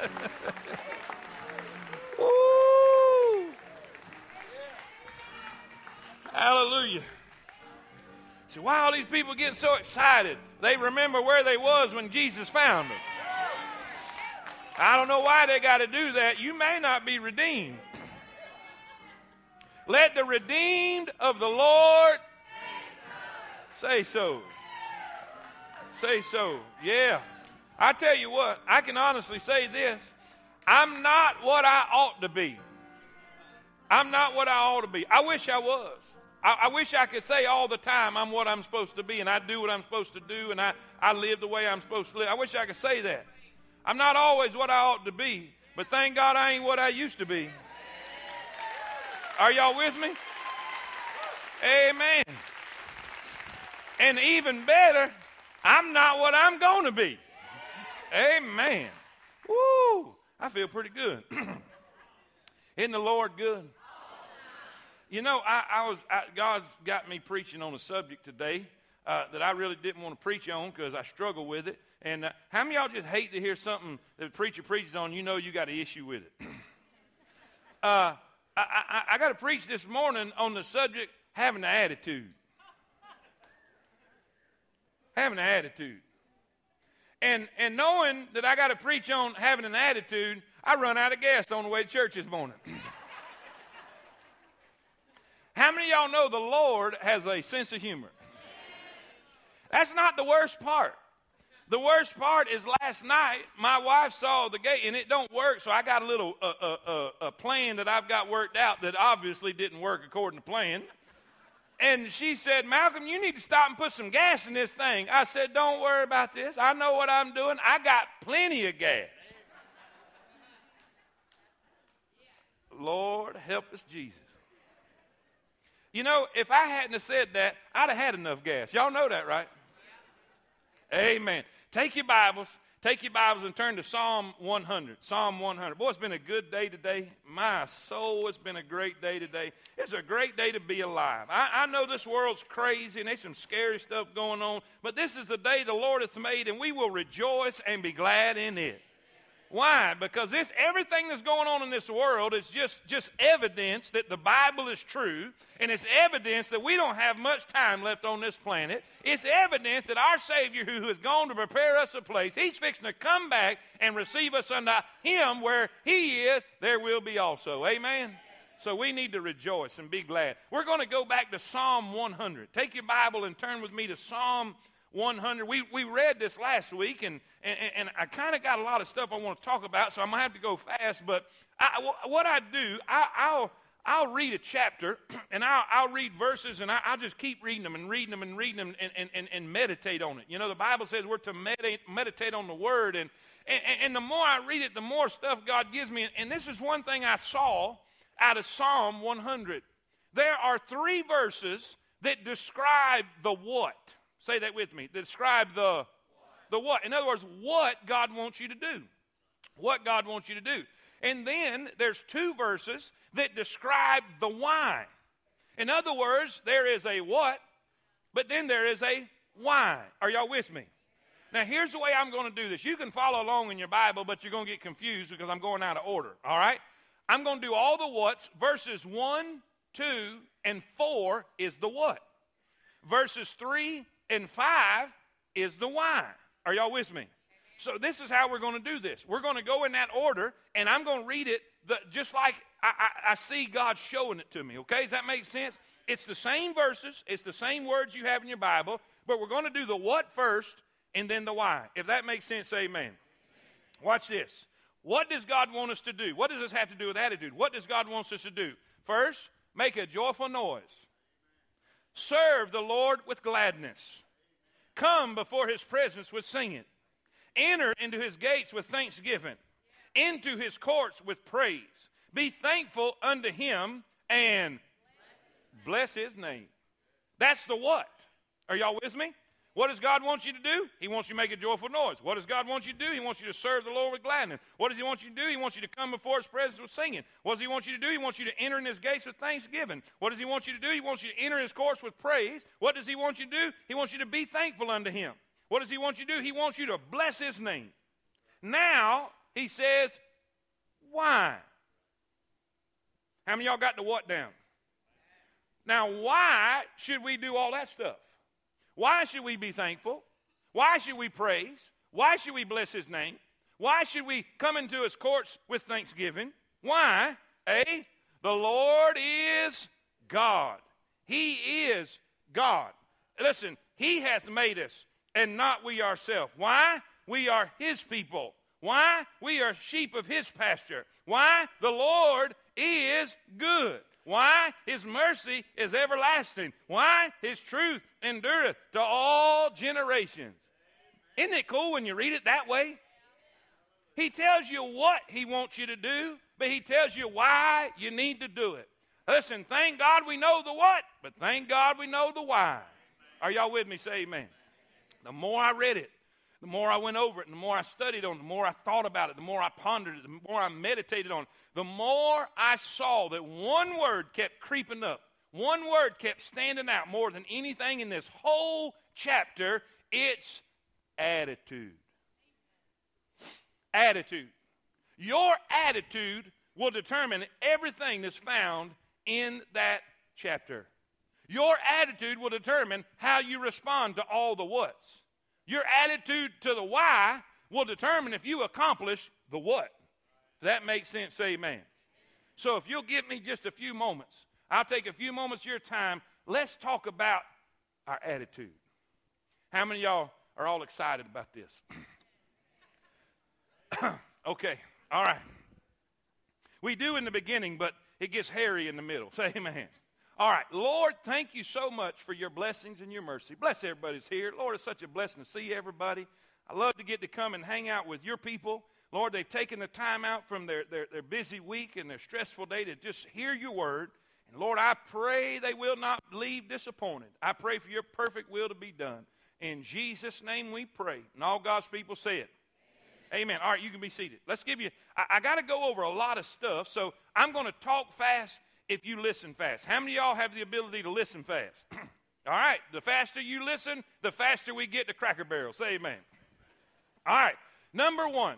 Woo! Hallelujah. So why all these people getting so excited? They remember where they was when Jesus found them. I don't know why they got to do that. You may not be redeemed. Let the redeemed of the Lord say so. Say so. Yeah. I tell you what, I can honestly say this. I'm not what I ought to be. I'm not what I ought to be. I wish I was. I, I, wish I could say all the time I'm what I'm supposed to be and I do what I'm supposed to do and I, I live the way I'm supposed to live. I wish I could say that. I'm not always what I ought to be, but thank God I ain't what I used to be. Are y'all with me? Amen. And even better, I'm not what I'm going to be. Amen. Woo! I feel pretty good. Isn't the Lord good? You know, I, I was I, God's got me preaching on a subject today uh, that I really didn't want to preach on because I struggle with it. And uh, how many y'all just hate to hear something that the preacher preaches on? You know, you got an issue with it. uh, I, I, I got to preach this morning on the subject having an attitude. having an attitude. And, and knowing that I got to preach on having an attitude, I run out of gas on the way to church this morning. How many of y'all know the Lord has a sense of humor? That's not the worst part. The worst part is last night my wife saw the gate and it don't work, so I got a little uh, uh, uh, a plan that I've got worked out that obviously didn't work according to plan. And she said, Malcolm, you need to stop and put some gas in this thing. I said, Don't worry about this. I know what I'm doing. I got plenty of gas. Lord, help us, Jesus. You know, if I hadn't have said that, I'd have had enough gas. Y'all know that, right? Amen. Take your Bibles, take your Bibles and turn to Psalm 100. Psalm 100. Boy, it's been a good day today. My soul, it's been a great day today. It's a great day to be alive. I, I know this world's crazy and there's some scary stuff going on, but this is the day the Lord hath made, and we will rejoice and be glad in it. Why? Because this everything that's going on in this world is just, just evidence that the Bible is true, and it's evidence that we don't have much time left on this planet. It's evidence that our Savior, who has gone to prepare us a place, He's fixing to come back and receive us unto Him where He is, there will be also. Amen. So we need to rejoice and be glad. We're going to go back to Psalm 100. Take your Bible and turn with me to Psalm 100. We, we read this last week, and, and, and I kind of got a lot of stuff I want to talk about, so I'm going to have to go fast. But I, what I do, I, will I'll read a chapter, and I'll, I'll read verses, and I, will just keep reading them and reading them and reading them and, and, and, and, meditate on it. You know, the Bible says we're to meditate, meditate on the Word, and, and, and the more I read it, the more stuff God gives me. And this is one thing I saw out of Psalm 100. There are three verses that describe the what. Say that with me. Describe the the what. In other words, what God wants you to do. What God wants you to do. And then there's two verses that describe the why. In other words, there is a what, but then there is a why. Are y'all with me? Now, here's the way I'm going to do this. You can follow along in your Bible, but you're going to get confused because I'm going out of order. All right? I'm going to do all the what's. Verses 1, 2, and 4 is the what. Verses 3, and five is the why. Are y'all with me? So this is how we're going to do this. We're going to go in that order, and I'm going to read it the, just like I, I, I, see God showing it to me. Okay, does that make sense? It's the same verses, it's the same words you have in your Bible, but we're going to do the what first and then the why. If that makes sense, say amen. Watch this. What does God want us to do? What does this have to do with attitude? What does God want us to do? First, make a joyful noise. Serve the Lord with gladness. Come before his presence with singing. Enter into his gates with thanksgiving. Into his courts with praise. Be thankful unto him and bless his name. That's the what. Are y'all with me? What does God want you to do? He wants you to make a joyful noise. What does God want you to do? He wants you to serve the Lord with gladness. What does He want you to do? He wants you to come before His presence with singing. What does He want you to do? He wants you to enter in His gates with thanksgiving. What does He want you to do? He wants you to enter His courts with praise. What does He want you to do? He wants you to be thankful unto Him. What does He want you to do? He wants you to bless His name. Now, he says, why? How many y'all got the what down? Now, why should we do all that stuff? Why should we be thankful? Why should we praise? Why should we bless his name? Why should we come into his courts with thanksgiving? Why? A, the Lord is God. He is God. Listen, he hath made us and not we ourselves. Why? We are his people. Why? We are sheep of his pasture. Why? The Lord is good. Why? His mercy is everlasting. Why? His truth endureth to all generations. Isn't it cool when you read it that way? He tells you what he wants you to do, but he tells you why you need to do it. Listen, thank God we know the what, but thank God we know the why. Are y'all with me? Say amen. The more I read it, the more I went over it, and the more I studied on it, the more I thought about it, the more I pondered it, the more I meditated on it, the more I saw that one word kept creeping up. One word kept standing out more than anything in this whole chapter. It's attitude. Attitude. Your attitude will determine everything that's found in that chapter. Your attitude will determine how you respond to all the what's. Your attitude to the why will determine if you accomplish the what. If that makes sense, say amen. So if you'll give me just a few moments, I'll take a few moments of your time. Let's talk about our attitude. How many y'all are all excited about this? okay, all right. We do in the beginning, but it gets hairy in the middle. Say amen. All right, Lord, thank you so much for your blessings and your mercy. Bless everybody that's here. Lord, it's such a blessing to see everybody. I love to get to come and hang out with your people. Lord, they've taken the time out from their, their, their busy week and their stressful day to just hear your word. And Lord, I pray they will not leave disappointed. I pray for your perfect will to be done. In Jesus' name we pray. And all God's people say it. Amen. Amen. All right, you can be seated. Let's give you, I, I got to go over a lot of stuff, so I'm going to talk fast if you listen fast. How many y'all have the ability to listen fast? All right, the faster you listen, the faster we get to Cracker Barrel. Say amen. All right, number one,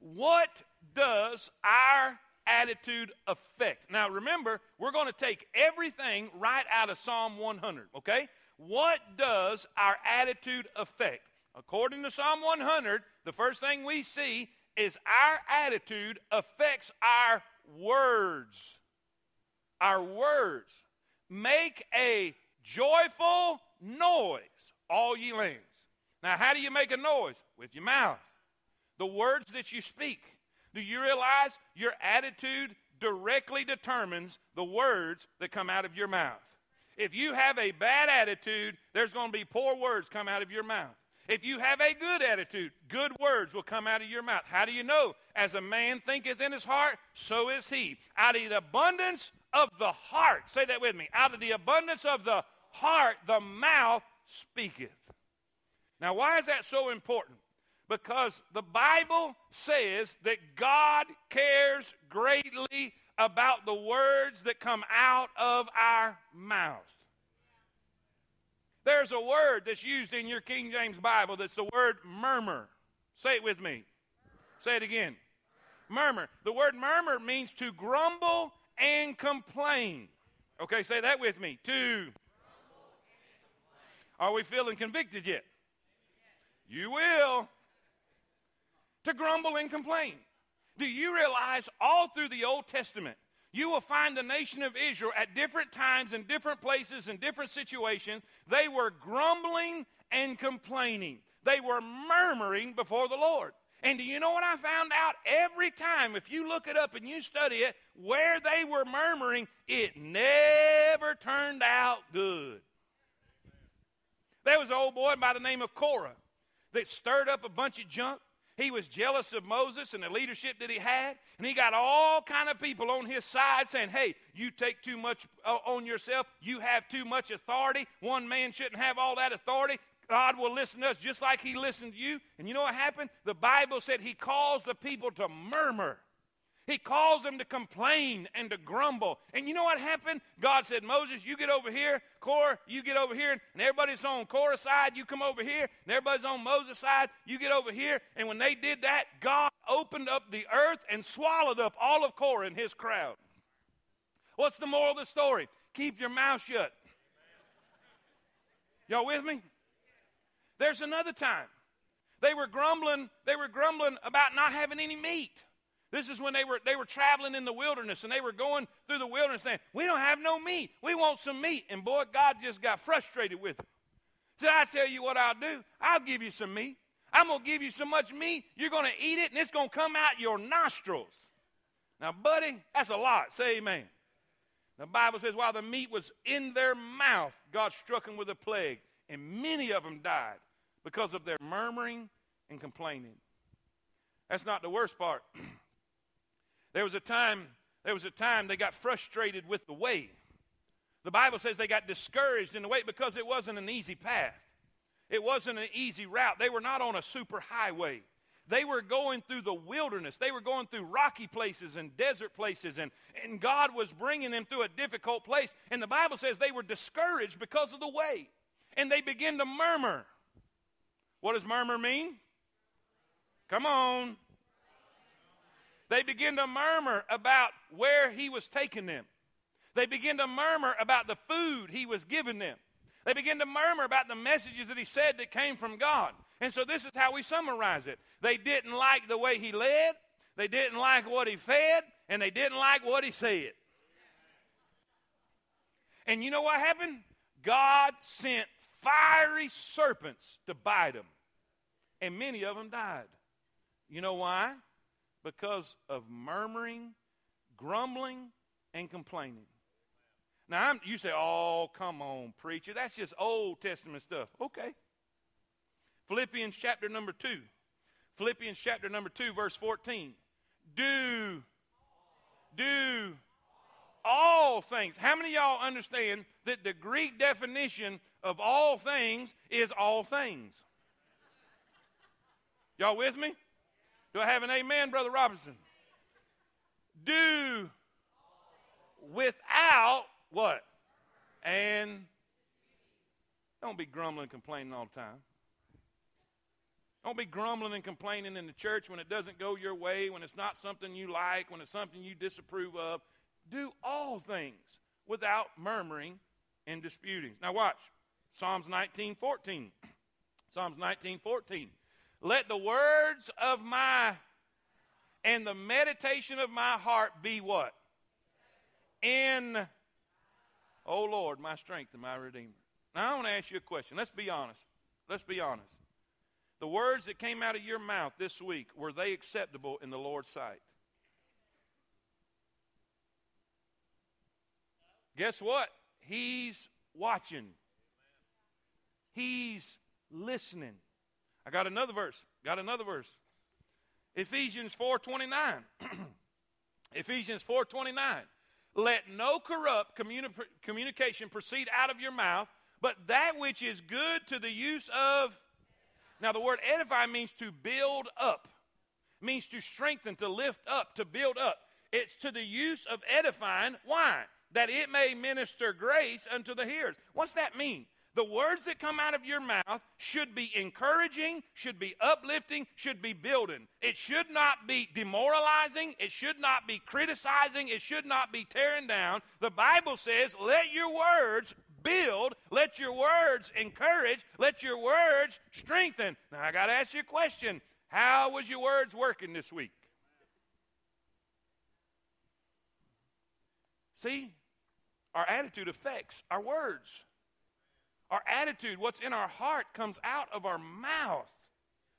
what does our attitude affect? Now remember, we're going to take everything right out of Psalm 100, okay? What does our attitude affect? According to Psalm 100, the first thing we see is our attitude affects our words our words. Make a joyful noise, all ye lands. Now, how do you make a noise? With your mouth. The words that you speak. Do you realize your attitude directly determines the words that come out of your mouth? If you have a bad attitude, there's going to be poor words come out of your mouth. If you have a good attitude, good words will come out of your mouth. How do you know? As a man thinketh in his heart, so is he. Out of the abundance of the heart. Say that with me. Out of the abundance of the heart, the mouth speaketh. Now, why is that so important? Because the Bible says that God cares greatly about the words that come out of our mouth. There's a word that's used in your King James Bible that's the word murmur. Say it with me. Say it again. Murmur. The word murmur means to grumble and complain. Okay, say that with me. To. Are we feeling convicted yet? You will. To grumble and complain. Do you realize all through the Old Testament, you will find the nation of Israel at different times in different places in different situations, they were grumbling and complaining. They were murmuring before the Lord. And do you know what I found out? Every time, if you look it up and you study it, where they were murmuring, it never turned out good. There was an old boy by the name of Korah that stirred up a bunch of junk. He was jealous of Moses and the leadership that he had, and he got all kind of people on his side saying, "Hey, you take too much uh, on yourself. You have too much authority. One man shouldn't have all that authority. God will listen to us just like He listened to you. And you know what happened? The Bible said He calls the people to murmur. He calls them to complain and to grumble. And you know what happened? God said, Moses, you get over here. Korah, you get over here. And everybody's on Korah's side, you come over here. And everybody's on Moses' side, you get over here. And when they did that, God opened up the earth and swallowed up all of Korah and his crowd. What's the moral of the story? Keep your mouth shut. Y'all with me? There's another time. They were grumbling, they were grumbling about not having any meat. This is when they were they were traveling in the wilderness and they were going through the wilderness saying, We don't have no meat. We want some meat. And boy, God just got frustrated with them. So I tell you what I'll do. I'll give you some meat. I'm gonna give you so much meat, you're gonna eat it, and it's gonna come out your nostrils. Now, buddy, that's a lot. Say amen. The Bible says, while the meat was in their mouth, God struck them with a plague, and many of them died because of their murmuring and complaining. That's not the worst part. there was a time, there was a time they got frustrated with the way. The Bible says they got discouraged in the way because it wasn't an easy path. It wasn't an easy route. They were not on a super highway. They were going through the wilderness. They were going through rocky places and desert places, and, and God was bringing them through a difficult place. And the Bible says they were discouraged because of the way. And they began to murmur. What does murmur mean? Come on. They begin to murmur about where he was taking them. They begin to murmur about the food he was giving them. They begin to murmur about the messages that he said that came from God. And so this is how we summarize it. They didn't like the way he led, they didn't like what he fed, and they didn't like what he said. And you know what happened? God sent fiery serpents to bite them. And many of them died. You know why? Because of murmuring, grumbling, and complaining. Now, I'm, you say, oh, come on, preacher. That's just Old Testament stuff. Okay. Philippians chapter number 2. Philippians chapter number 2, verse 14. Do, do all things. How many y'all understand that the Greek definition of all things is all things? Y'all with me? Do I have an amen, Brother Robinson? Do without what? And don't be grumbling, and complaining all the time. Don't be grumbling and complaining in the church when it doesn't go your way, when it's not something you like, when it's something you disapprove of. Do all things without murmuring and disputing. Now watch. Psalms 19:14. Psalms 19:14. Let the words of my and the meditation of my heart be what? In Oh Lord, my strength and my redeemer. Now I want to ask you a question. Let's be honest. Let's be honest. The words that came out of your mouth this week, were they acceptable in the Lord's sight? Guess what? He's watching. He's listening. I got another verse. Got another verse. Ephesians 4:29. Ephesians 4:29. Let no corrupt communi- communication proceed out of your mouth, but that which is good to the use of. Now, the word edify means to build up, means to strengthen, to lift up, to build up. It's to the use of edifying. Why? That it may minister grace unto the hearers. What's that mean? The words that come out of your mouth should be encouraging, should be uplifting, should be building. It should not be demoralizing, it should not be criticizing, it should not be tearing down. The Bible says, let your words build, let your words encourage, let your words strengthen. Now, I got to ask you a question How was your words working this week? See, our attitude affects our words. Our attitude, what's in our heart, comes out of our mouth.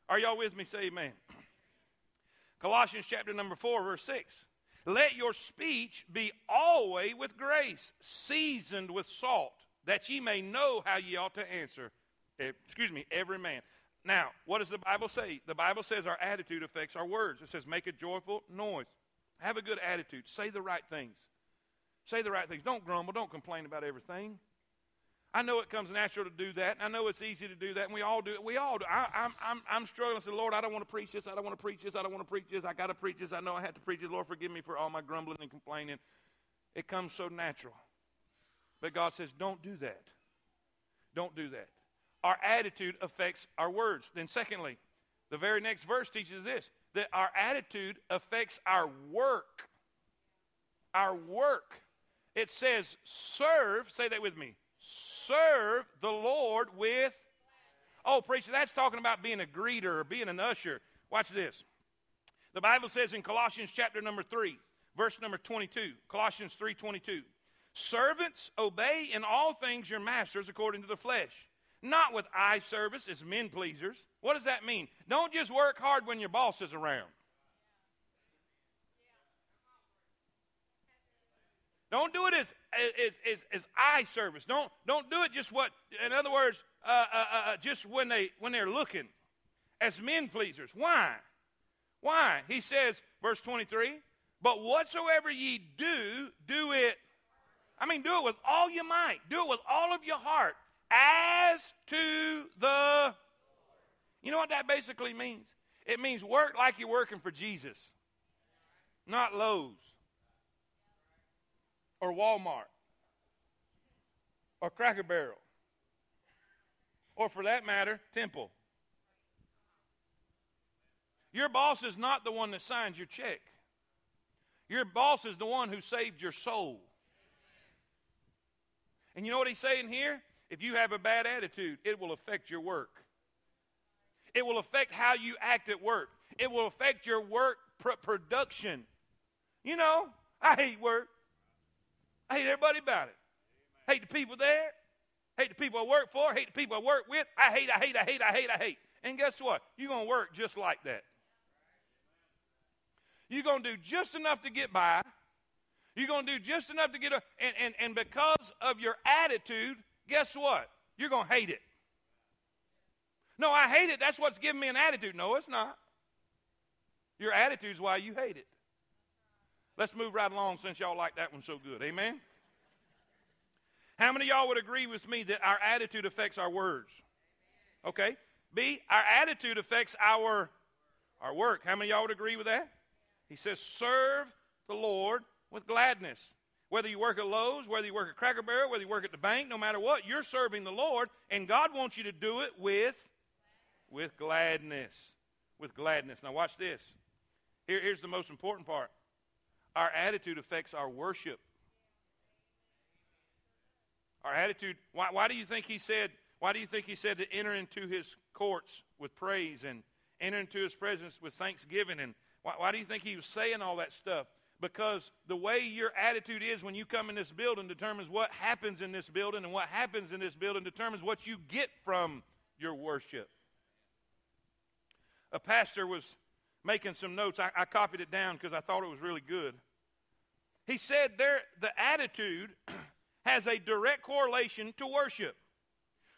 Are y'all with me? Say amen. Colossians chapter number 4, verse 6. Let your speech be always with grace, seasoned with salt, that ye may know how ye ought to answer, eh, excuse me, every man. Now, what does the Bible say? The Bible says our attitude affects our words. It says, make a joyful noise. Have a good attitude. Say the right things. Say the right things. Don't grumble. Don't complain about everything. I know it comes natural to do that. I know it's easy to do that, and we all do it. We all do. I, am I'm, I'm, I'm struggling. I said, Lord, I don't want to preach this. I don't want to preach this. I don't want to preach this. I got to preach this. I know I have to preach this. Lord, forgive me for all my grumbling and complaining. It comes so natural. But God says, don't do that. Don't do that. Our attitude affects our words. Then, secondly, the very next verse teaches this that our attitude affects our work. Our work. It says, serve, say that with me, serve the Lord with. Oh, preacher, that's talking about being a greeter or being an usher. Watch this. The Bible says in Colossians chapter number 3, verse number 22, Colossians 3:22, servants obey in all things your masters according to the flesh, not with eye service as men pleasers. What does that mean? Don't just work hard when your boss is around. Don't do it as, as, as, as eye service. Don't, don't do it just what, in other words, uh, uh, uh, uh just when, they, when they're looking as men pleasers. Why? Why? He says, verse 23, but whatsoever ye do, do it. I mean, do it with all your might. Do it with all of your heart. As to the. You know what that basically means? It means work like you're working for Jesus, not Lowe's or Walmart or Cracker Barrel or, for that matter, Temple. Your boss is not the one that signs your check. Your boss is the one who saved your soul. And you know what he's saying here? If you have a bad attitude, it will affect your work. It will affect how you act at work. It will affect your work pr- production. You know, I hate work. I hate everybody about it. Hate the people there. Hate the people I work for. Hate the people I work with. I hate, I hate, I hate, I hate, I hate. And guess what? You're going to work just like that. You're going to do just enough to get by. You're going to do just enough to get a, and, and, and because of your attitude, guess what? You're going to hate it. No, I hate it. That's what's giving me an attitude. No, it's not. Your attitude is why you hate it. Let's move right along since y'all like that one so good. Amen? How many y'all would agree with me that our attitude affects our words? Okay. B, our attitude affects our, our work. How many y'all would agree with that? He says, serve the Lord with gladness. Whether you work at Lowe's, whether you work at Cracker Barrel, whether you work at the bank, no matter what, you're serving the Lord, and God wants you to do it with, with gladness. With gladness. Now, watch this. Here, here's the most important part our attitude affects our worship. Our attitude, why, why do you think he said, why do you think he said to enter into his courts with praise and enter into his presence with thanksgiving? And why, why do you think he was saying all that stuff? Because the way your attitude is when you come in this building determines what happens in this building, and what happens in this building determines what you get from your worship. A pastor was making some notes. I, I copied it down because I thought it was really good. He said there the attitude has a direct correlation to worship.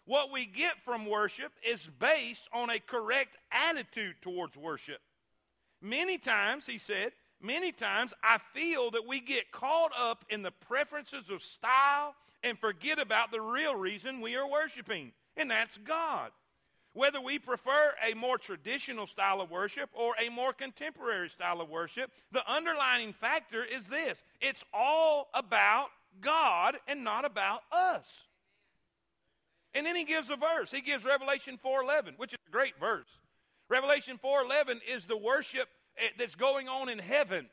What we get from worship is based on a correct attitude towards worship. Many times, he said, many times I feel that we get caught up in the preferences of style and forget about the real reason we are worshiping, and that's God. Whether we prefer a more traditional style of worship or a more contemporary style of worship, the underlying factor is this it's all about God and not about us. And then he gives a verse. He gives Revelation 4:11, which is a great verse. Revelation 4:11 is the worship eh, that's going on in heaven.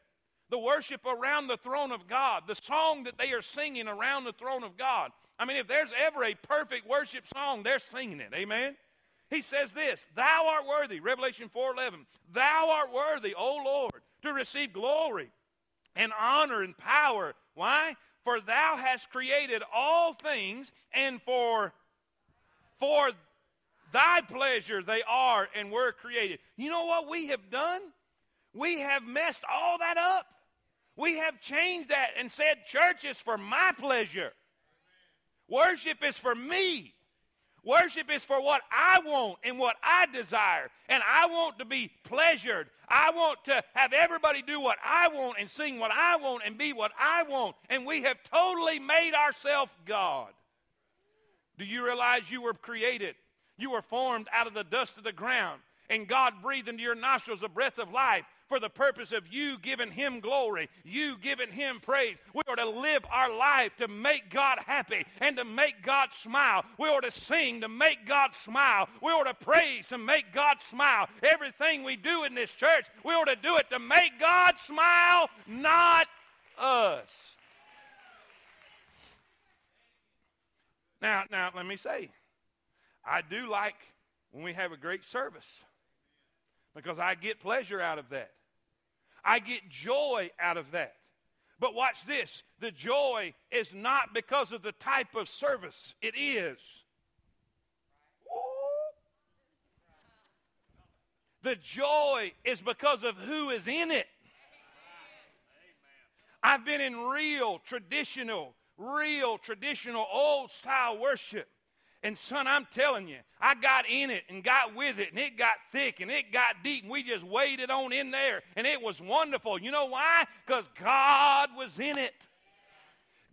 The worship around the throne of God, the song that they are singing around the throne of God. I mean, if there's ever a perfect worship song, they're singing it. Amen. He says this, "Thou art worthy," Revelation 4:11. "Thou art worthy, O Lord, to receive glory and honor and power." Why? For thou hast created all things, and for for thy pleasure they are and were created. You know what we have done? We have messed all that up. We have changed that and said church is for my pleasure. Worship is for me. Worship is for what I want and what I desire. And I want to be pleasured. I want to have everybody do what I want and sing what I want and be what I want. And we have totally made ourselves God. Do you realize you were created? You were formed out of the dust of the ground. And God breathed into your nostrils a breath of life. For the purpose of you giving Him glory, you giving Him praise. We ought to live our life to make God happy and to make God smile. We ought to sing to make God smile. We ought to praise to make God smile. Everything we do in this church, we ought to do it to make God smile, not us. Now, now let me say, I do like when we have a great service because I get pleasure out of that. I get joy out of that. But watch this the joy is not because of the type of service, it is. The joy is because of who is in it. I've been in real, traditional, real, traditional, old style worship and son, I'm telling you, I got in it and got with it, and it got thick and it got deep, and we just waded on in there, and it was wonderful. You know why? Because God was in it.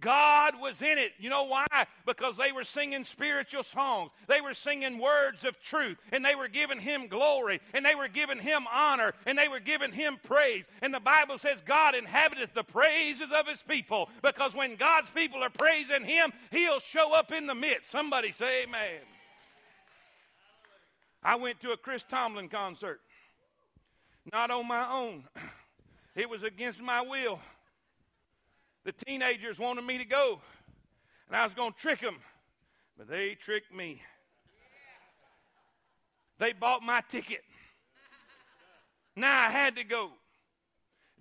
God was in it. You know why? Because they were singing spiritual songs. They were singing words of truth, and they were giving Him glory, and they were giving Him honor, and they were giving Him praise. And the Bible says, God inhabiteth the praises of His people, because when God's people are praising Him, He'll show up in the midst. Somebody say, Amen. I went to a Chris Tomlin concert, not on my own, it was against my will the teenagers wanted me to go, and I was going to trick them, but they tricked me. They bought my ticket. Now I had to go.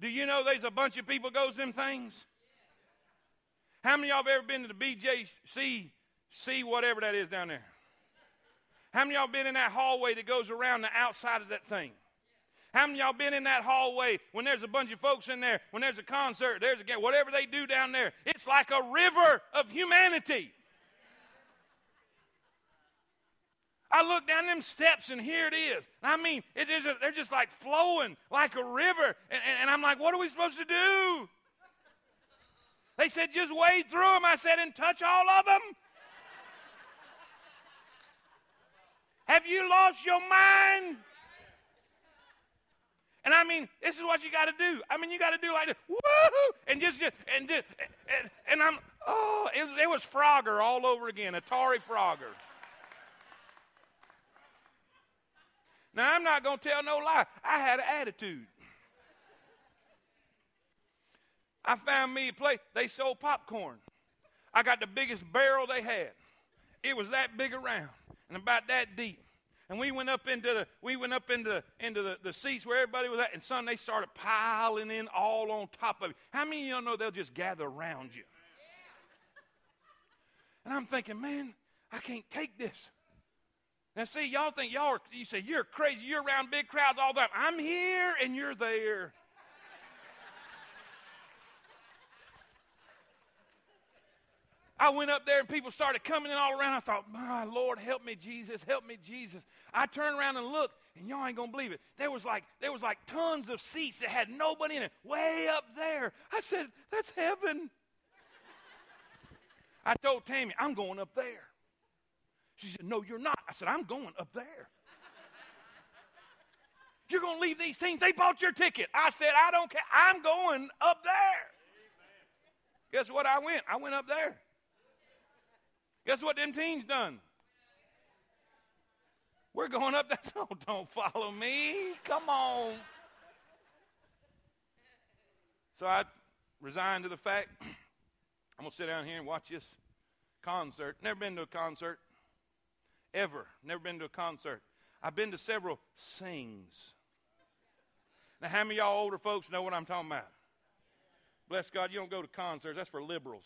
Do you know there's a bunch of people goes them things? How many of y'all have ever been to the BJC, see whatever that is down there? How many of y'all been in that hallway that goes around the outside of that thing? How many y'all been in that hallway when there's a bunch of folks in there, when there's a concert, there's a game, whatever they do down there? It's like a river of humanity. I look down them steps and here it is. I mean, it a, they're just like flowing like a river. And, and, and I'm like, what are we supposed to do? They said, just wade through them. I said, and touch all of them. Have you lost your mind? And I mean, this is what you got to do. I mean, you got to do like woohoo, and just, just and just, and, and I'm, oh, it, it was Frogger all over again, Atari Frogger. Now, I'm not going to tell no lie. I had an attitude. I found me a place, they sold popcorn. I got the biggest barrel they had. It was that big around and about that deep. And we went up into the we went up into the, into the, the seats where everybody was at, and son, they started piling in all on top of it. How many of y'all know they'll just gather around you? And I'm thinking, man, I can't take this. Now, see, y'all think y'all are, you say, you're crazy. You're around big crowds all the time. I'm here and you're there. I went up there and people started coming in all around. I thought, my Lord, help me, Jesus, help me, Jesus. I turned around and looked, and y'all ain't gonna believe it. There was like there was like tons of seats that had nobody in it, way up there. I said, that's heaven. I told Tammy, I'm going up there. She said, No, you're not. I said, I'm going up there. You're going to leave these things. They bought your ticket. I said, I don't care. I'm going up there. Guess what? I went. I went up there. Guess what them teens done? We're going up that oh, don't follow me. Come on. So I resigned to the fact I'm to sit down here and watch this concert. Never been to a concert. Ever. Never been to a concert. I've been to several sings. Now, how many y'all older folks know what I'm talking about? Bless God, you don't go to concerts. That's for liberals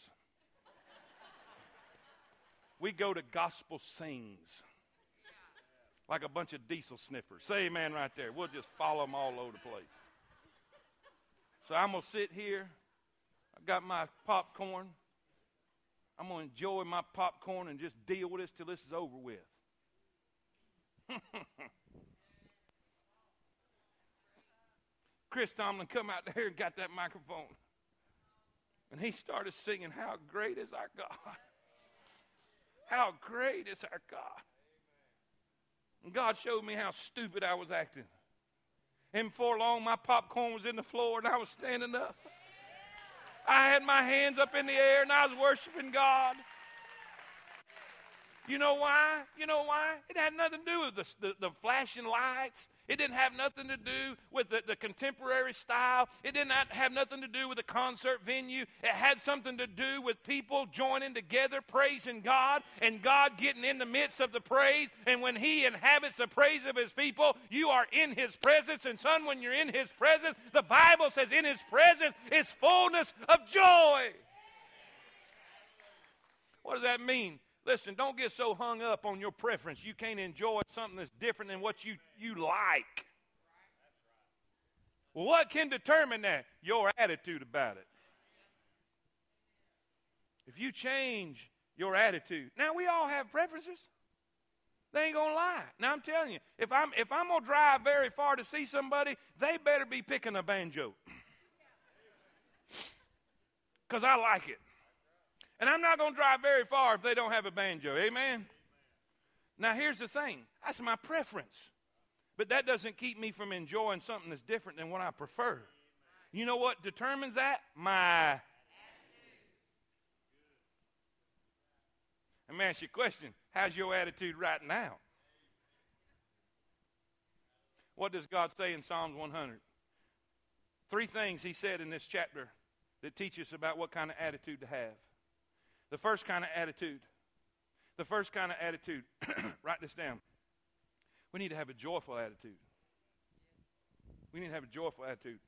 we go to gospel sings like a bunch of diesel sniffers. Say amen right there. We'll just follow them all over the place. So I'm going to sit here. I've got my popcorn. I'm going to enjoy my popcorn and just deal with this till this is over with. Chris Tomlin come out there and got that microphone. And he started singing, How Great is Our God. How great is our God. And God showed me how stupid I was acting. And before long, my popcorn was in the floor and I was standing up. I had my hands up in the air and I was worshiping God. You know why? You know why? It had nothing to do with the, the, the flashing lights. It didn't have nothing to do with the, the contemporary style. It did not have nothing to do with the concert venue. It had something to do with people joining together, praising God, and God getting in the midst of the praise. And when He inhabits the praise of His people, you are in His presence. And, son, when you're in His presence, the Bible says, in His presence is fullness of joy. What does that mean? Listen, don't get so hung up on your preference. You can't enjoy something that's different than what you, you like. What can determine that? Your attitude about it. If you change your attitude. Now we all have preferences. They ain't gonna lie. Now I'm telling you, if I'm if I'm gonna drive very far to see somebody, they better be picking a banjo. Cause I like it. And I'm not going to drive very far if they don't have a banjo. Amen? Now, here's the thing that's my preference. But that doesn't keep me from enjoying something that's different than what I prefer. You know what determines that? My. Let me ask you a question. How's your attitude right now? What does God say in Psalms 100? Three things he said in this chapter that teach us about what kind of attitude to have. The first kind of attitude, the first kind of attitude, write this down. We need to have a joyful attitude. We need to have a joyful attitude.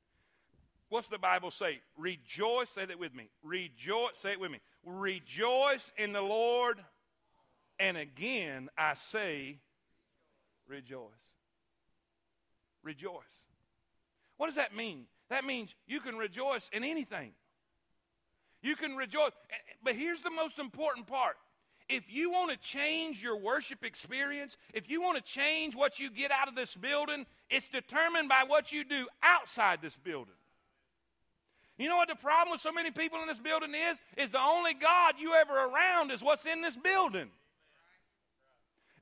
What's the Bible say? Rejoice, say that with me. Rejoice, say it with me. Rejoice in the Lord. And again, I say, rejoice. Rejoice. What does that mean? That means you can rejoice in anything. You can rejoice. But here's the most important part. If you want to change your worship experience, if you want to change what you get out of this building, it's determined by what you do outside this building. You know what the problem with so many people in this building is? Is the only God you ever around is what's in this building.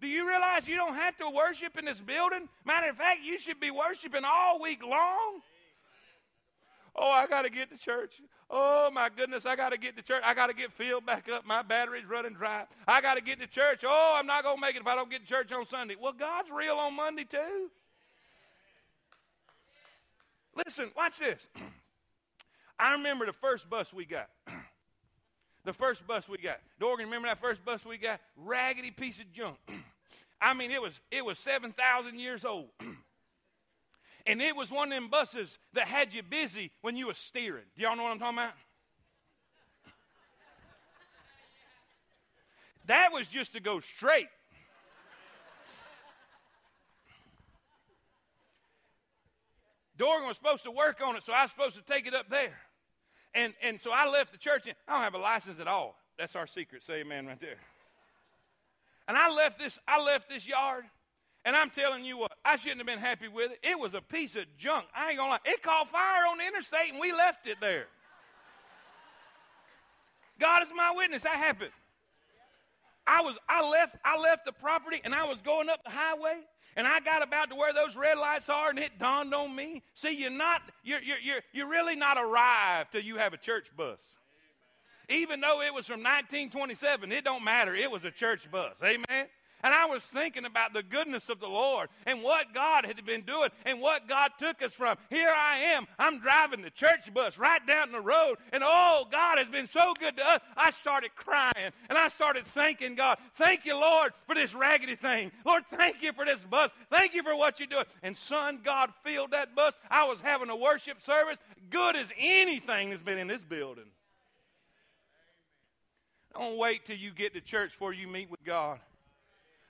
Do you realize you don't have to worship in this building? Matter of fact, you should be worshiping all week long. Oh, I got to get to church. Oh, my goodness, I got to get to church. I got to get filled back up. My battery's running dry. I got to get to church. Oh, I'm not going to make it if I don't get to church on Sunday. Well, God's real on Monday, too. Listen, watch this. I remember the first bus we got. the first bus we got. Dorgan, remember that first bus we got? Raggedy piece of junk. I mean, it was it was seven thousand years old. And it was one of them buses that had you busy when you were steering. Do y'all know what I'm talking about? That was just to go straight. Dorgan was supposed to work on it, so I was supposed to take it up there. And, and so I left the church, and I don't have a license at all. That's our secret. Say amen right there. And I left this, I left this yard, and I'm telling you what, I shouldn't have been happy with it. It was a piece of junk. I ain't gonna lie. It caught fire on the interstate and we left it there. God is my witness. That happened. I was I left I left the property and I was going up the highway and I got about to where those red lights are and it dawned on me. See, you're not you're you're you're, you're really not arrived till you have a church bus. Even though it was from 1927, it don't matter. It was a church bus. Amen. And I was thinking about the goodness of the Lord and what God had been doing and what God took us from. Here I am. I'm driving the church bus right down the road. And oh, God has been so good to us. I started crying and I started thanking God. Thank you, Lord, for this raggedy thing. Lord, thank you for this bus. Thank you for what you're doing. And son, God filled that bus. I was having a worship service good as anything that's been in this building. Don't wait till you get to church before you meet with God.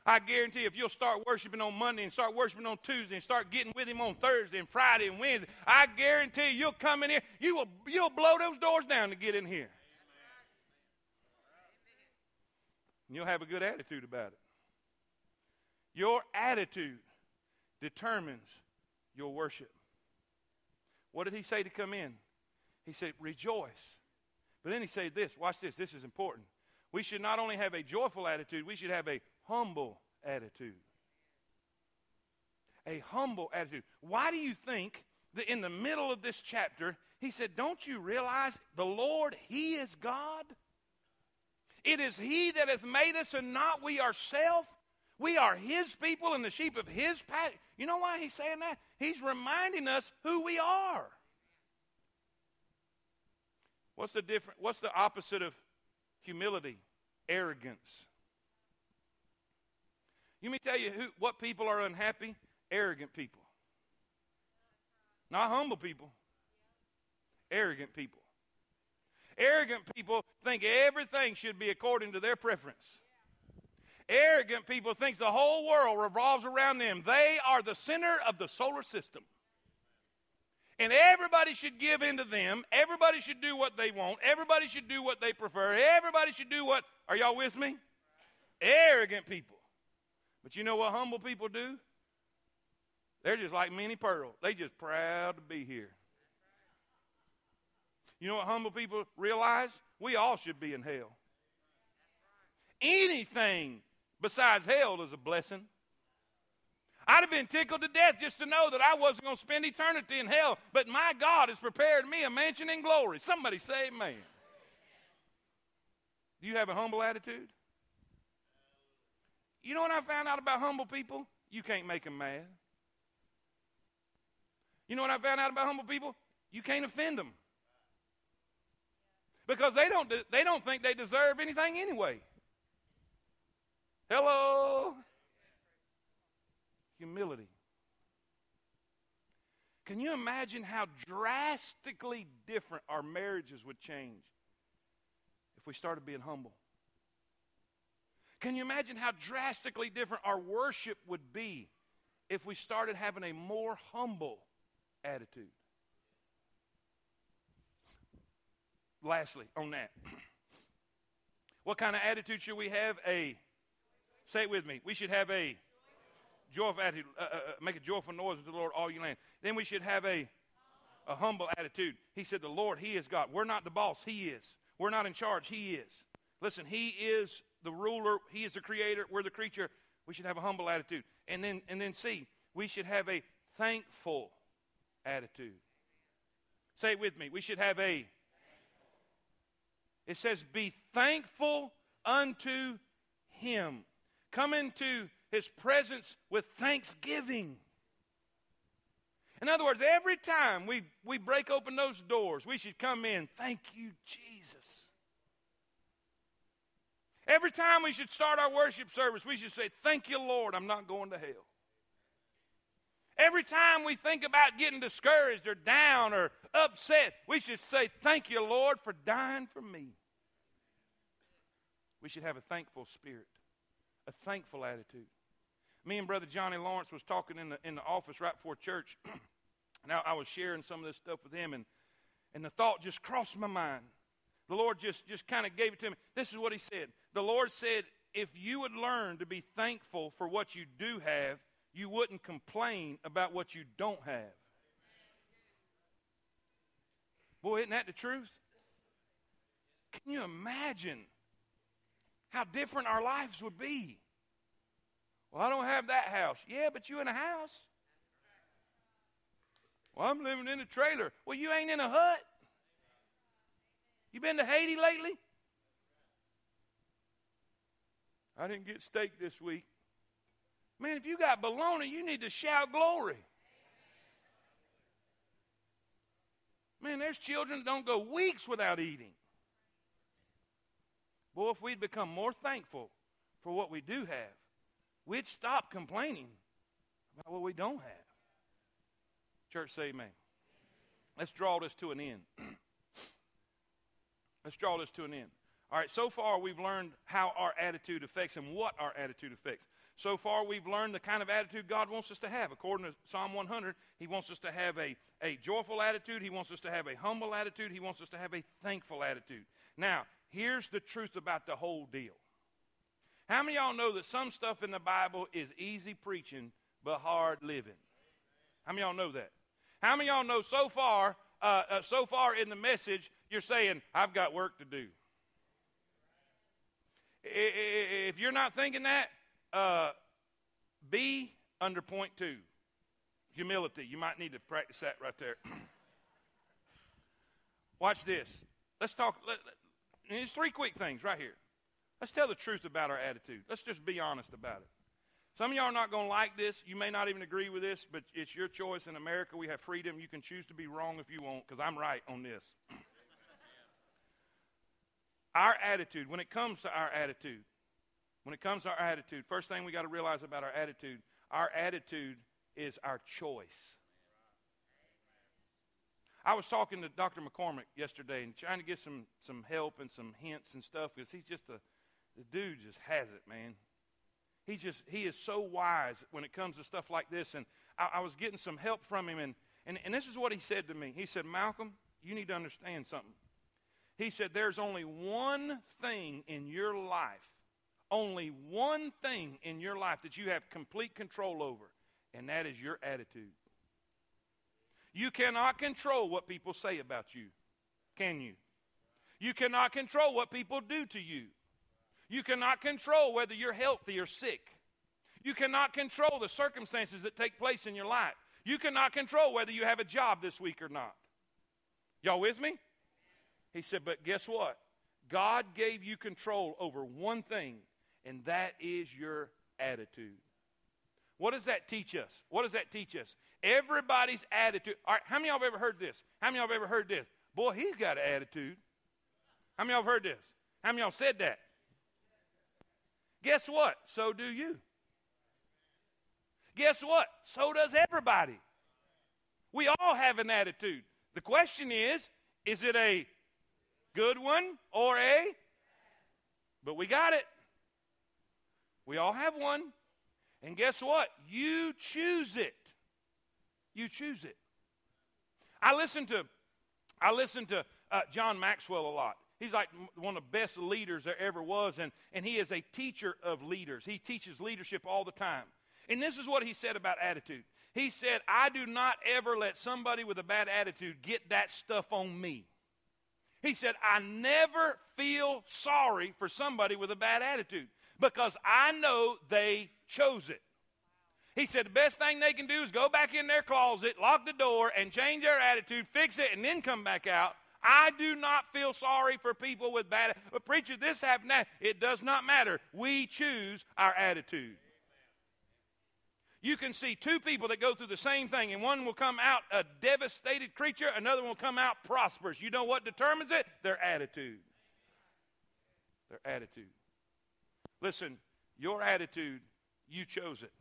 I guarantee if you'll start worshiping on Monday and start worshiping on Tuesday and start getting with him on Thursday and Friday and Wednesday, I guarantee you'll come in here, you will, you'll blow those doors down to get in here. And you'll have a good attitude about it. Your attitude determines your worship. What did he say to come in? He said, rejoice. But then he said this watch this, this is important. We should not only have a joyful attitude, we should have a humble attitude. a humble attitude. Why do you think that in the middle of this chapter, he said, Don't you realize the Lord, He is God? It is He that hath made us and not we ourselves. We are His people and the sheep of His pasture. You know why He's saying that? He's reminding us who we are. What's the different? What's the opposite of humility? Arrogance. You me tell you who, what people are unhappy? Arrogant people. Not humble people. Arrogant people. Arrogant people think everything should be according to their preference. Arrogant people think the whole world revolves around them. They are the center of the solar system. And everybody should give in to them. Everybody should do what they want. Everybody should do what they prefer. Everybody should do what. Are y'all with me? Arrogant people. But you know what humble people do? They're just like Minnie Pearl. They just proud to be here. You know what humble people realize? We all should be in hell. Anything besides hell is a blessing. I'd have been tickled to death just to know that I wasn't going to spend eternity in hell, but my God has prepared me a mansion in glory. Somebody say amen. Do you have a humble attitude? You know what I found out about humble people? You can't make them mad. You know what I found out about humble people? You can't offend them. Because they don't, they don't think they deserve anything anyway. Hello? Humility. Can you imagine how drastically different our marriages would change if we started being humble? Can you imagine how drastically different our worship would be if we started having a more humble attitude? Lastly, on that, what kind of attitude should we have? A, say it with me, we should have a joyful attitude. Uh, uh, uh, make a joyful noise unto the Lord, all you land. Then we should have a, a humble attitude. He said, The Lord, He is God. We're not the boss, He is. We're not in charge, He is. Listen, He is the ruler, He is the creator, we're the creature. We should have a humble attitude. And then, and then C, we should have a thankful attitude. Say it with me. We should have a. It says, Be thankful unto Him. Come into his presence with thanksgiving. In other words, every time we, we break open those doors, we should come in, thank you, Jesus. Every time we should start our worship service, we should say, Thank you, Lord, I'm not going to hell. Every time we think about getting discouraged or down or upset, we should say, Thank you, Lord, for dying for me. We should have a thankful spirit, a thankful attitude. Me and Brother Johnny Lawrence was talking in the, in the office right before church. now, I was sharing some of this stuff with him, and, and the thought just crossed my mind. The Lord just, just kind of gave it to me. This is what he said. The Lord said, if you would learn to be thankful for what you do have, you wouldn't complain about what you don't have. Boy, isn't that the truth? Can you imagine how different our lives would be? Well, I don't have that house. Yeah, but you in a house. Well, I'm living in a trailer. Well, you ain't in a hut. You been to Haiti lately? I didn't get steak this week. Man, if you got bologna, you need to shout glory. Man, there's children that don't go weeks without eating. Boy, if we'd become more thankful for what we do have, we'd stop complaining about what we don't have. Church, say amen. Let's draw this to an end. Let's draw this to an end. All right, so far we've learned how our attitude affects and what our attitude affects. So far we've learned the kind of attitude God wants us to have. According to Psalm 100, He wants us to have a, a joyful attitude, He wants us to have a humble attitude, He wants us to have a thankful attitude. Now, here's the truth about the whole deal how many y'all know that some stuff in the Bible is easy preaching but hard living? How many y'all know that? How many y'all know so far, uh, uh, so far in the message, you're saying, I've got work to do? If you're not thinking that, uh, be under point two. Humility. You might need to practice that right there. Watch this. Let's talk. Let, let, there's three quick things right here. Let's tell the truth about our attitude. Let's just be honest about it. Some of y'all are not going to like this. You may not even agree with this, but it's your choice. In America, we have freedom. You can choose to be wrong if you want, because I'm right on this. our attitude, when it comes to our attitude, when it comes to our attitude, first thing we got to realize about our attitude, our attitude is our choice. I was talking to Dr. McCormick yesterday and trying to get some, some help and some hints and stuff because he's just a, the dude just has it, man. He's just, he is so wise when it comes to stuff like this. And I, I was getting some help from him. And, and, and this is what he said to me. He said, Malcolm, you need to understand something. He said, There's only one thing in your life, only one thing in your life that you have complete control over, and that is your attitude. You cannot control what people say about you, can you? You cannot control what people do to you. You cannot control whether you're healthy or sick. You cannot control the circumstances that take place in your life. You cannot control whether you have a job this week or not. Y'all with me? He said, but guess what? God gave you control over one thing, and that is your attitude. What does that teach us? What does that teach us? Everybody's attitude. All right, how many of y'all have ever heard this? How many of y'all have ever heard this? Boy, he's got an attitude. How many of y'all have heard this? How many of y'all said that? Guess what? So do you. Guess what? So does everybody. We all have an attitude. The question is is it a good one or a? But we got it. We all have one. And guess what? You choose it. You choose it. I listen to I listen to uh, John Maxwell a lot. He's like one of the best leaders there ever was, and, and he is a teacher of leaders. He teaches leadership all the time. And this is what he said about attitude. He said, I do not ever let somebody with a bad attitude get that stuff on me. He said, I never feel sorry for somebody with a bad attitude because I know they chose it. He said the best thing they can do is go back in their closet, lock the door, and change their attitude, fix it, and then come back out I do not feel sorry for people with bad. But preacher, this happened. That it does not matter. We choose our attitude. You can see two people that go through the same thing, and one will come out a devastated creature, another will come out prosperous. You know what determines it? Their attitude. Their attitude. Listen, your attitude, you chose it.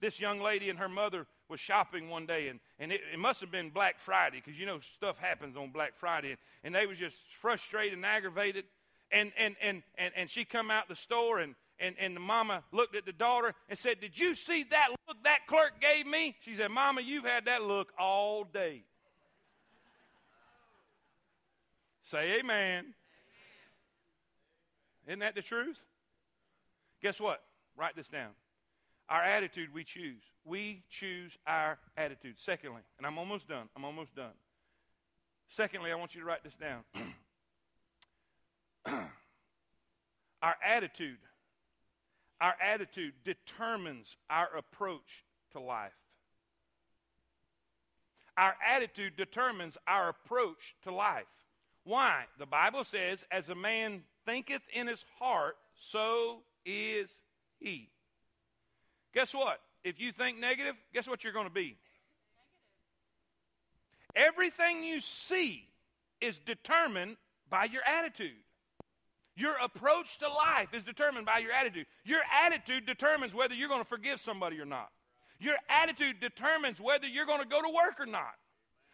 This young lady and her mother was shopping one day, and, and it, it must have been Black Friday because you know stuff happens on Black Friday, and, and they was just frustrated and aggravated. And, and, and, and, and she come out the store, and, and, and the mama looked at the daughter and said, Did you see that look that clerk gave me? She said, Mama, you've had that look all day. Say amen. amen. Isn't that the truth? Guess what? Write this down. Our attitude we choose. We choose our attitude. Secondly, and I'm almost done. I'm almost done. Secondly, I want you to write this down. our attitude, our attitude determines our approach to life. Our attitude determines our approach to life. Why? The Bible says, as a man thinketh in his heart, so is he. Guess what? If you think negative, guess what you're going to be? Negative. Everything you see is determined by your attitude. Your approach to life is determined by your attitude. Your attitude determines whether you're going to forgive somebody or not. Your attitude determines whether you're going to go to work or not.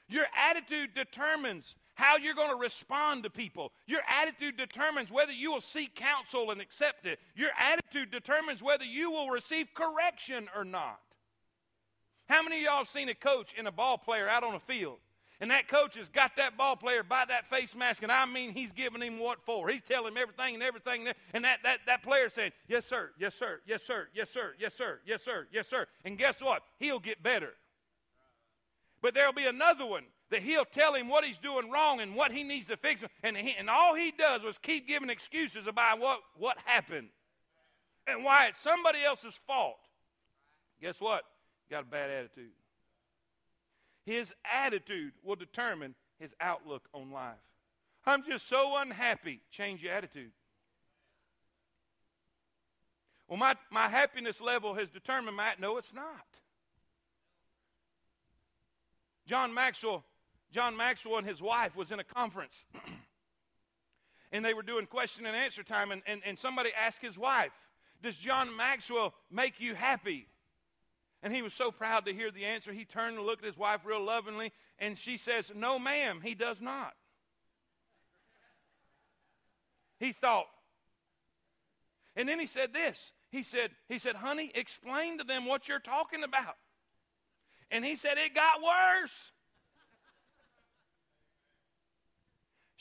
Your attitude determines how you're going to respond to people. Your attitude determines whether you will seek counsel and accept it. Your attitude determines whether you will receive correction or not. How many of y'all seen a coach and a ball player out on a field? And that coach has got that ball player by that face mask, and I mean he's giving him what for. He's telling him everything and everything. And that, that, that player saying, Yes, sir, yes, sir, yes, sir, yes, sir, yes, sir, yes, sir, yes, sir. And guess what? He'll get better. But there'll be another one that he'll tell him what he's doing wrong and what he needs to fix. And, he, and all he does was keep giving excuses about what, what happened and why it's somebody else's fault. Guess what? got a bad attitude. His attitude will determine his outlook on life. I'm just so unhappy. Change your attitude. Well, my, my happiness level has determined my. No, it's not. John Maxwell, John Maxwell and his wife was in a conference. and they were doing question and answer time, and, and, and somebody asked his wife, Does John Maxwell make you happy? And he was so proud to hear the answer. He turned and looked at his wife real lovingly, and she says, No, ma'am, he does not. He thought. And then he said this. He said, he said, honey, explain to them what you're talking about. And he said, it got worse.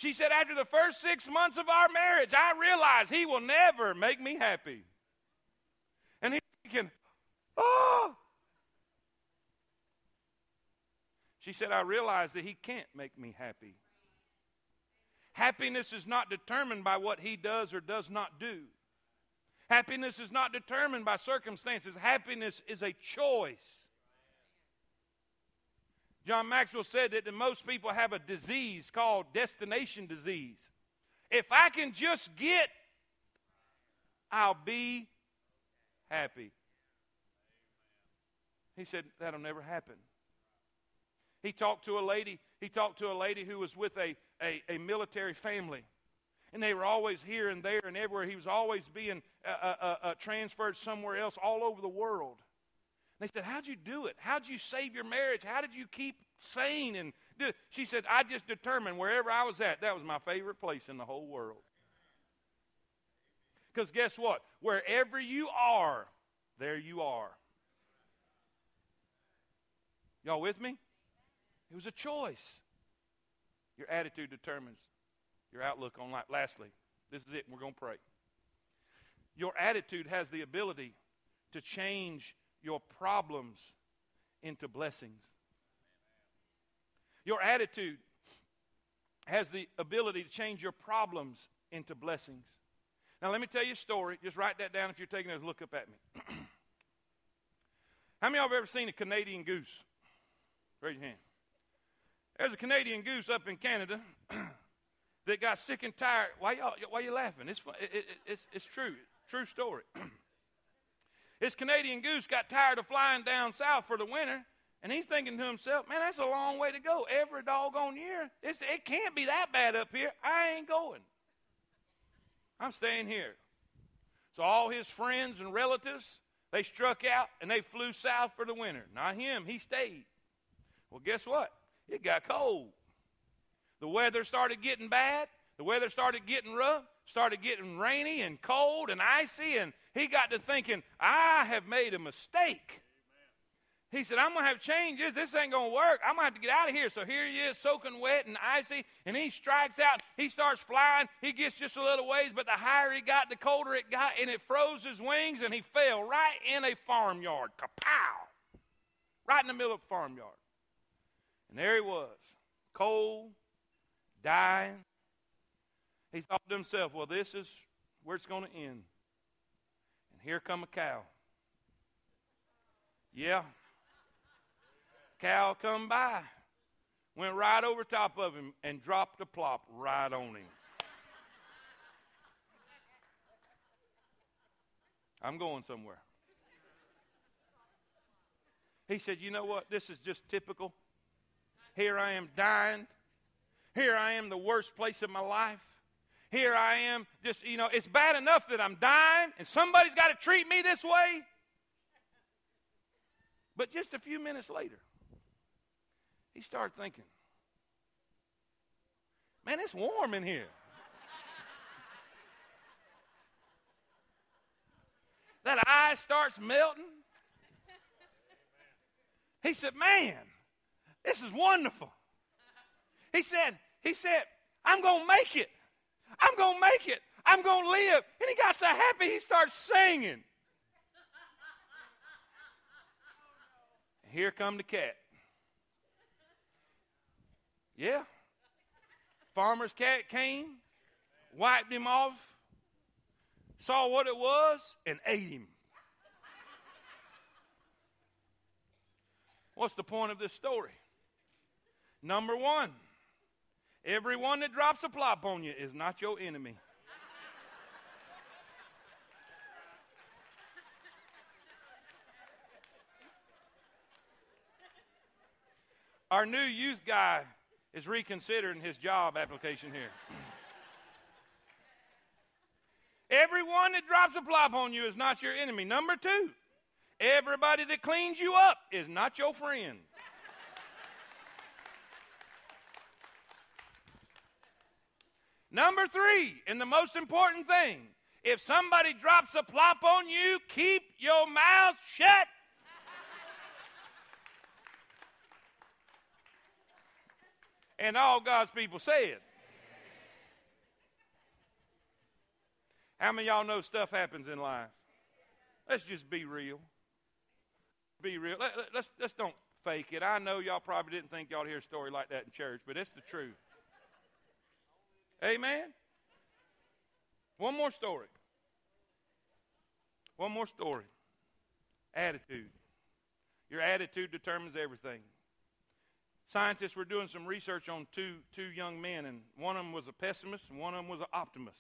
She said, after the first six months of our marriage, I realized he will never make me happy. And he's thinking, oh, She said, I realize that he can't make me happy. Happiness is not determined by what he does or does not do. Happiness is not determined by circumstances. Happiness is a choice. John Maxwell said that most people have a disease called destination disease. If I can just get, I'll be happy. He said, That'll never happen. He talked to a lady. He talked to a lady who was with a, a, a military family. And they were always here and there and everywhere. He was always being uh, uh, uh, uh transferred somewhere else all over the world. They said, How'd you do it? How'd you save your marriage? How did you keep sane? And she said, I just determined wherever I was at, that was my favorite place in the whole world. Because guess what? Wherever you are, there you are. Y'all with me? It was a choice. Your attitude determines your outlook on life. Lastly, this is it, and we're going to pray. Your attitude has the ability to change your problems into blessings. Your attitude has the ability to change your problems into blessings. Now, let me tell you a story. Just write that down if you're taking a look up at me. How many of you have ever seen a Canadian goose? Raise your hand. There's a Canadian goose up in Canada that got sick and tired. Why y'all? Why you laughing? It's it, it, it's it's true. True story. this Canadian goose got tired of flying down south for the winter, and he's thinking to himself, "Man, that's a long way to go. Every doggone year, it's, it can't be that bad up here. I ain't going. I'm staying here." So all his friends and relatives they struck out and they flew south for the winter. Not him. He stayed. Well, guess what? it got cold. The weather started getting bad. The weather started getting rough, started getting rainy and cold and icy, and he got to thinking, I have made a mistake. He said, I'm going to have changes. This ain't going to work. I'm going to have to get out of here. So here he is, soaking wet and icy, and he strikes out. He starts flying. He gets just a little ways, but the higher he got, the colder it got, and it froze his wings, and he fell right in a farmyard. Kapow! Right in the middle of a farmyard. And there he was, cold, dying. He thought to himself, well, this is where it's going to end. And here come a cow. Yeah. Cow come by, went right over top of him and dropped a plop right on him. I'm going somewhere. He said, You know what? This is just typical here I am dying. Here I am, the worst place of my life. Here I am, just, you know, it's bad enough that I'm dying and somebody's got to treat me this way. But just a few minutes later, he started thinking, man, it's warm in here. that ice starts melting. He said, man, this is wonderful. He said, he said, I'm going to make it. I'm going to make it. I'm going to live. And he got so happy he starts singing. Here come the cat. Yeah. Farmer's cat came, wiped him off, saw what it was, and ate him. What's the point of this story? Number one, everyone that drops a plop on you is not your enemy. Our new youth guy is reconsidering his job application here. Everyone that drops a plop on you is not your enemy. Number two, everybody that cleans you up is not your friend. Number three, and the most important thing, if somebody drops a plop on you, keep your mouth shut. and all God's people said. How many y'all know stuff happens in life? Let's just be real. Be real. Let, us let's, let's don't fake it. I know y'all probably didn't think y'all hear a story like that in church, but it's the truth. Amen. One more story. One more story. Attitude. Your attitude determines everything. Scientists were doing some research on two, two young men, and one of them was a pessimist and one of them was an optimist.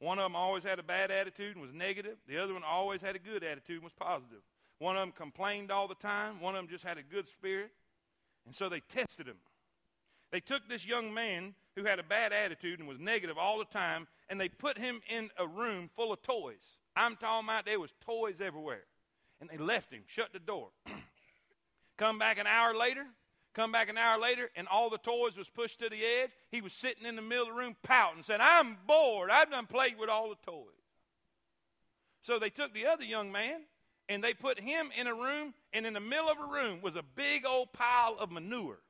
One of them always had a bad attitude and was negative. The other one always had a good attitude and was positive. One of them complained all the time. One of them just had a good spirit. And so they tested him. They took this young man who had a bad attitude and was negative all the time, and they put him in a room full of toys. I'm talking about there was toys everywhere. And they left him, shut the door. Come back an hour later, Come back an hour later, and all the toys was pushed to the edge. He was sitting in the middle of the room pouting, saying, I'm bored. I've done played with all the toys. So they took the other young man and they put him in a room, and in the middle of a room was a big old pile of manure.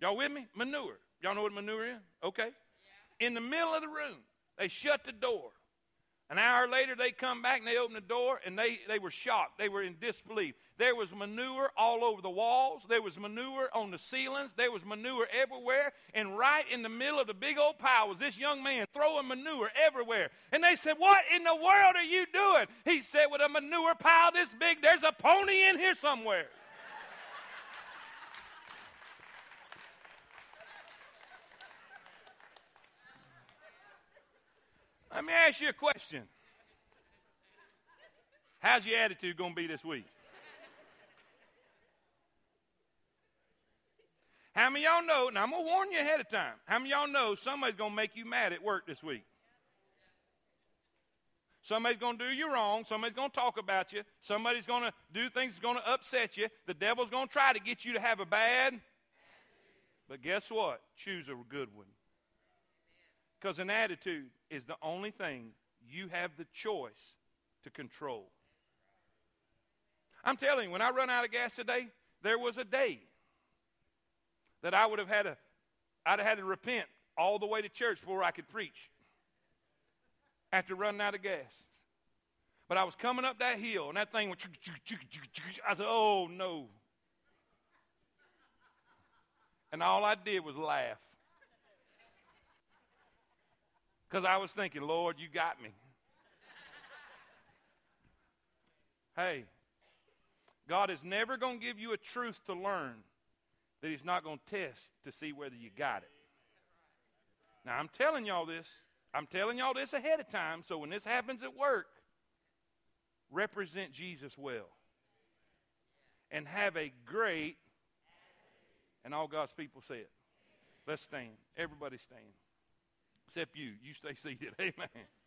Y'all with me? Manure. Y'all know what manure is? Okay. Yeah. In the middle of the room, they shut the door. An hour later, they come back and they open the door and they, they were shocked. They were in disbelief. There was manure all over the walls. There was manure on the ceilings. There was manure everywhere. And right in the middle of the big old pile was this young man throwing manure everywhere. And they said, What in the world are you doing? He said, With a manure pile this big, there's a pony in here somewhere. Let me ask you a question. How's your attitude going to be this week? How many y'all know, and I'm going to warn you ahead of time, how many y'all know somebody's going to make you mad at work this week? Somebody's going to do you wrong. Somebody's going to talk about you. Somebody's going to do things that's going to upset you. The devil's going to try to get you to have a bad. But guess what? Choose a good one. Because an attitude is the only thing you have the choice to control. I'm telling you, when I run out of gas today, there was a day that I would have had to, I'd have had to repent all the way to church before I could preach after running out of gas. But I was coming up that hill, and that thing went. I said, "Oh no!" And all I did was laugh. Because I was thinking, Lord, you got me. hey, God is never going to give you a truth to learn that He's not going to test to see whether you got it. Now, I'm telling y'all this. I'm telling y'all this ahead of time, so when this happens at work, represent Jesus well. And have a great, and all God's people say it. Let's stand. Everybody stand except you. You stay seated. Amen.